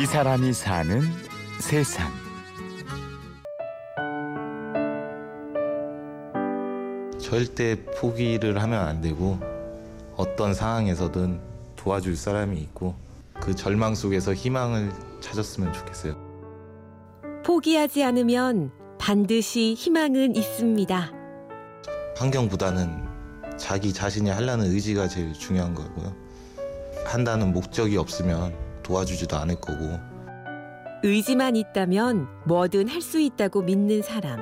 이 사람이 사는 세상. 절대 포기를 하면 안 되고 어떤 상황에서든 도와줄 사람이 있고 그 절망 속에서 희망을 찾았으면 좋겠어요. 포기하지 않으면 반드시 희망은 있습니다. 환경보다는 자기 자신이 하려는 의지가 제일 중요한 거고요. 한다는 목적이 없으면 도와주지도 않을 거고 의지만 있다면 뭐든 할 수 있다고 믿는 사람.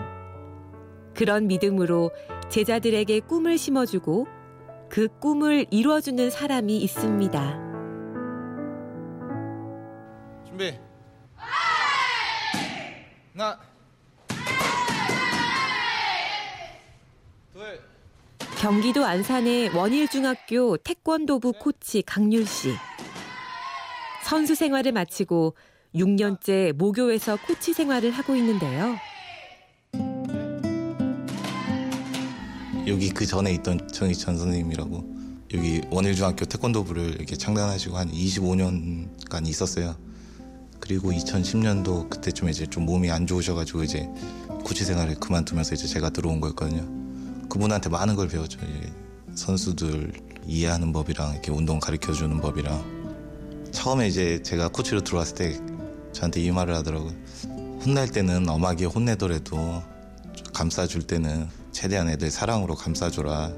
그런 믿음으로 제자들에게 꿈을 심어주고 그 꿈을 이루어주는 사람이 있습니다. 준비. 하나. 둘. 경기도 안산의 원일중학교 태권도부 코치 강률 씨. 선수 생활을 마치고 6년째 모교에서 코치 생활을 하고 있는데요. 여기 그 전에 있던 정희천 선생님이라고 여기 원일중학교 태권도부를 이렇게 창단하시고 한 25년간 있었어요. 그리고 2010년도 그때쯤에 이제 좀 몸이 안 좋으셔가지고 이제 코치 생활을 그만두면서 이제 제가 들어온 거였거든요. 그분한테 많은 걸 배웠죠. 선수들 이해하는 법이랑 이렇게 운동 가르쳐 주는 법이랑 처음에 이제 제가 코치로 들어왔을 때 저한테 이 말을 하더라고요. 혼낼 때는 엄하게 혼내더라도 감싸줄 때는 최대한 애들 사랑으로 감싸줘라.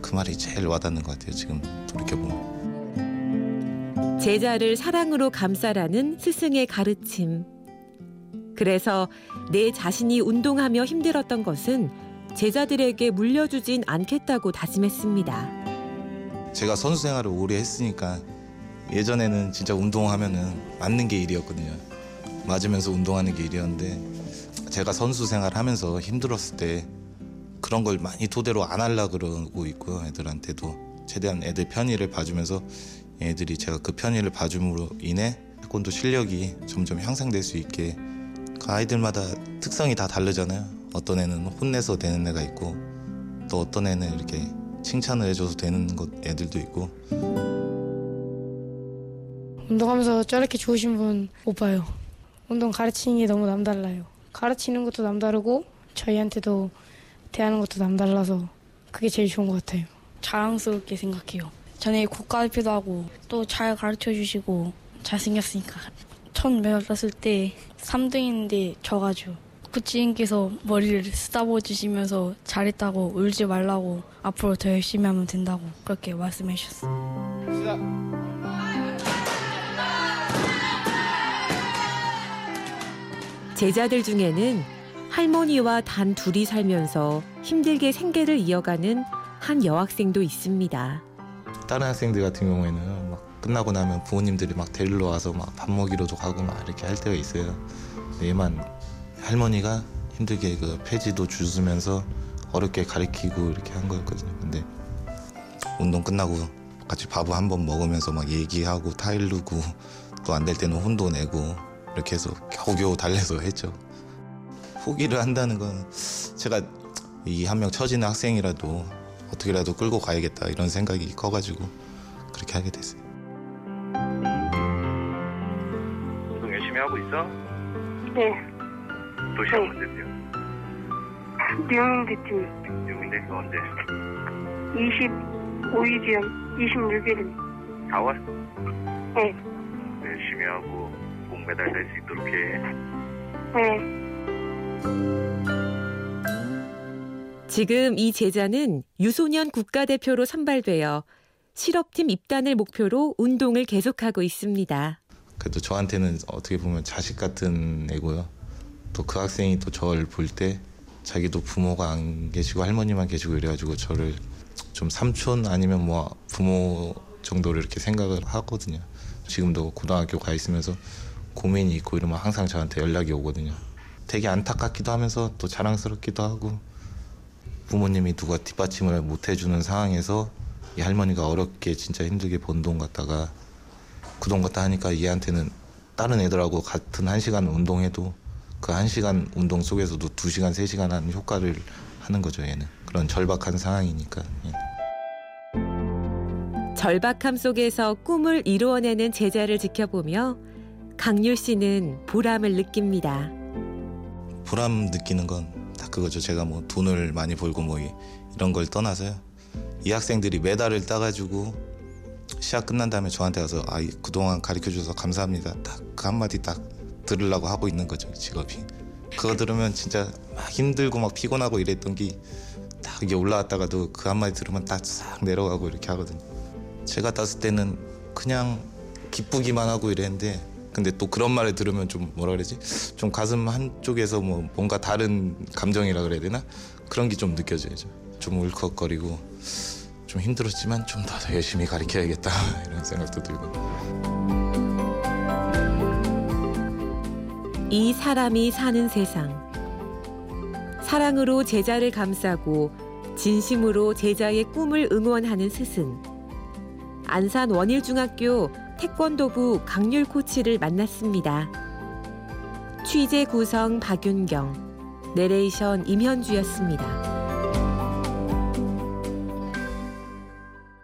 그 말이 제일 와닿는 것 같아요. 지금 돌이켜보면. 제자를 사랑으로 감싸라는 스승의 가르침. 그래서 내 자신이 운동하며 힘들었던 것은 제자들에게 물려주진 않겠다고 다짐했습니다. 제가 선수 생활을 오래 했으니까 예전에는 진짜 운동하면은 맞는 게 일이었거든요. 맞으면서 운동하는 게 일이었는데 제가 선수 생활 하면서 힘들었을 때 그런 걸 많이 토대로 안 하려 그러고 있고요. 애들한테도 최대한 애들 편의를 봐주면서 애들이 제가 그 편의를 봐줌으로 인해 태권도 실력이 점점 향상될 수 있게 그 아이들마다 특성이 다 다르잖아요. 어떤 애는 혼내서 되는 애가 있고 또 어떤 애는 이렇게 칭찬을 해줘서 되는 것 애들도 있고 운동하면서 저렇게 좋으신 분 못 봐요. 운동 가르치는 게 너무 남달라요. 가르치는 것도 남다르고 저희한테도 대하는 것도 남달라서 그게 제일 좋은 것 같아요. 자랑스럽게 생각해요. 전에 국가대표도 하고 또 잘 가르쳐 주시고 잘생겼으니까. 첫 메달 땄을 때 3등인데 져가지고 코치님께서 머리를 쓰다보 주시면서 잘했다고 울지 말라고 앞으로 더 열심히 하면 된다고 그렇게 말씀해 주셨어요. 제자들 중에는 할머니와 단 둘이 살면서 힘들게 생계를 이어가는 한 여학생도 있습니다. 다른 학생들 같은 경우에는 막 끝나고 나면 부모님들이 막 데리러 와서 막 밥 먹이러도 가고 막 이렇게 할 때가 있어요. 얘만 할머니가 힘들게 그 폐지도 주스면서 어렵게 가르치고 이렇게 한 거였거든요. 근데 운동 끝나고 같이 밥한번 먹으면서 막 얘기하고 타일르고 또 안 될 때는 혼도 내고 이렇게 해서 겨우겨우 달래서 했죠. 포기를 한다는 건 제가 이 한 명 처지는 학생이라도 어떻게라도 끌고 가야겠다 이런 생각이 커가지고 그렇게 하게 됐어요. 운동 열심히 하고 있어? 네, 또 시험 언제 뛰어? 미용대 팀 유민대 언제? 25일이요. 26일은 4월? 네, 열심히 하고 공메달 낼수 있도록 해. 네. 지금 이 제자는 유소년 국가대표로 선발되어 실업팀 입단을 목표로 운동을 계속하고 있습니다. 그래도 저한테는 어떻게 보면 자식 같은 애고요. 또 그 학생이 또 저를 볼 때 자기도 부모가 안 계시고 할머니만 계시고 이래가지고 저를 좀 삼촌 아니면 뭐 부모 정도로 이렇게 생각을 하거든요. 지금도 고등학교 가 있으면서 고민이 있고 이러면 항상 저한테 연락이 오거든요. 되게 안타깝기도 하면서 또 자랑스럽기도 하고 부모님이 누가 뒷받침을 못 해주는 상황에서 이 할머니가 어렵게 진짜 힘들게 번 돈 갖다가 그 돈 갖다 하니까 얘한테는 다른 애들하고 같은 한 시간 운동해도 그 한 시간 운동 속에서도 두 시간 세 시간 하는 효과를 하는 거죠 얘는 그런 절박한 상황이니까 예. 절박함 속에서 꿈을 이루어내는 제자를 지켜보며 강률 씨는 보람을 느낍니다. 보람 느끼는 건 다 그거죠. 제가 뭐 돈을 많이 벌고 뭐 이- 이런 걸 떠나서요. 이 학생들이 메달을 따가지고 시합 끝난 다음에 저한테 와서 아 이- 그동안 가르쳐 줘서 감사합니다. 딱 그 한마디 딱 들으려고 하고 있는 거죠 직업이. 그거 들으면 진짜 막 힘들고 막 피곤하고 이랬던 게 딱 이게 올라왔다가도 그 한마디 들으면 딱 싹 내려가고 이렇게 하거든요. 제가 땄을 때는 그냥 기쁘기만 하고 이랬는데 근데 또 그런 말을 들으면 좀 뭐라 그러지? 좀 가슴 한쪽에서 뭐 뭔가 다른 감정이라 그래야 되나? 그런 게 좀 느껴져요. 좀 울컥거리고 좀 힘들었지만 좀 더 열심히 가르쳐야겠다 이런 생각도 들고. 이 사람이 사는 세상. 사랑으로 제자를 감싸고 진심으로 제자의 꿈을 응원하는 스승. 안산 원일중학교 태권도부 강률 코치를 만났습니다. 취재 구성 박윤경, 내레이션 임현주였습니다.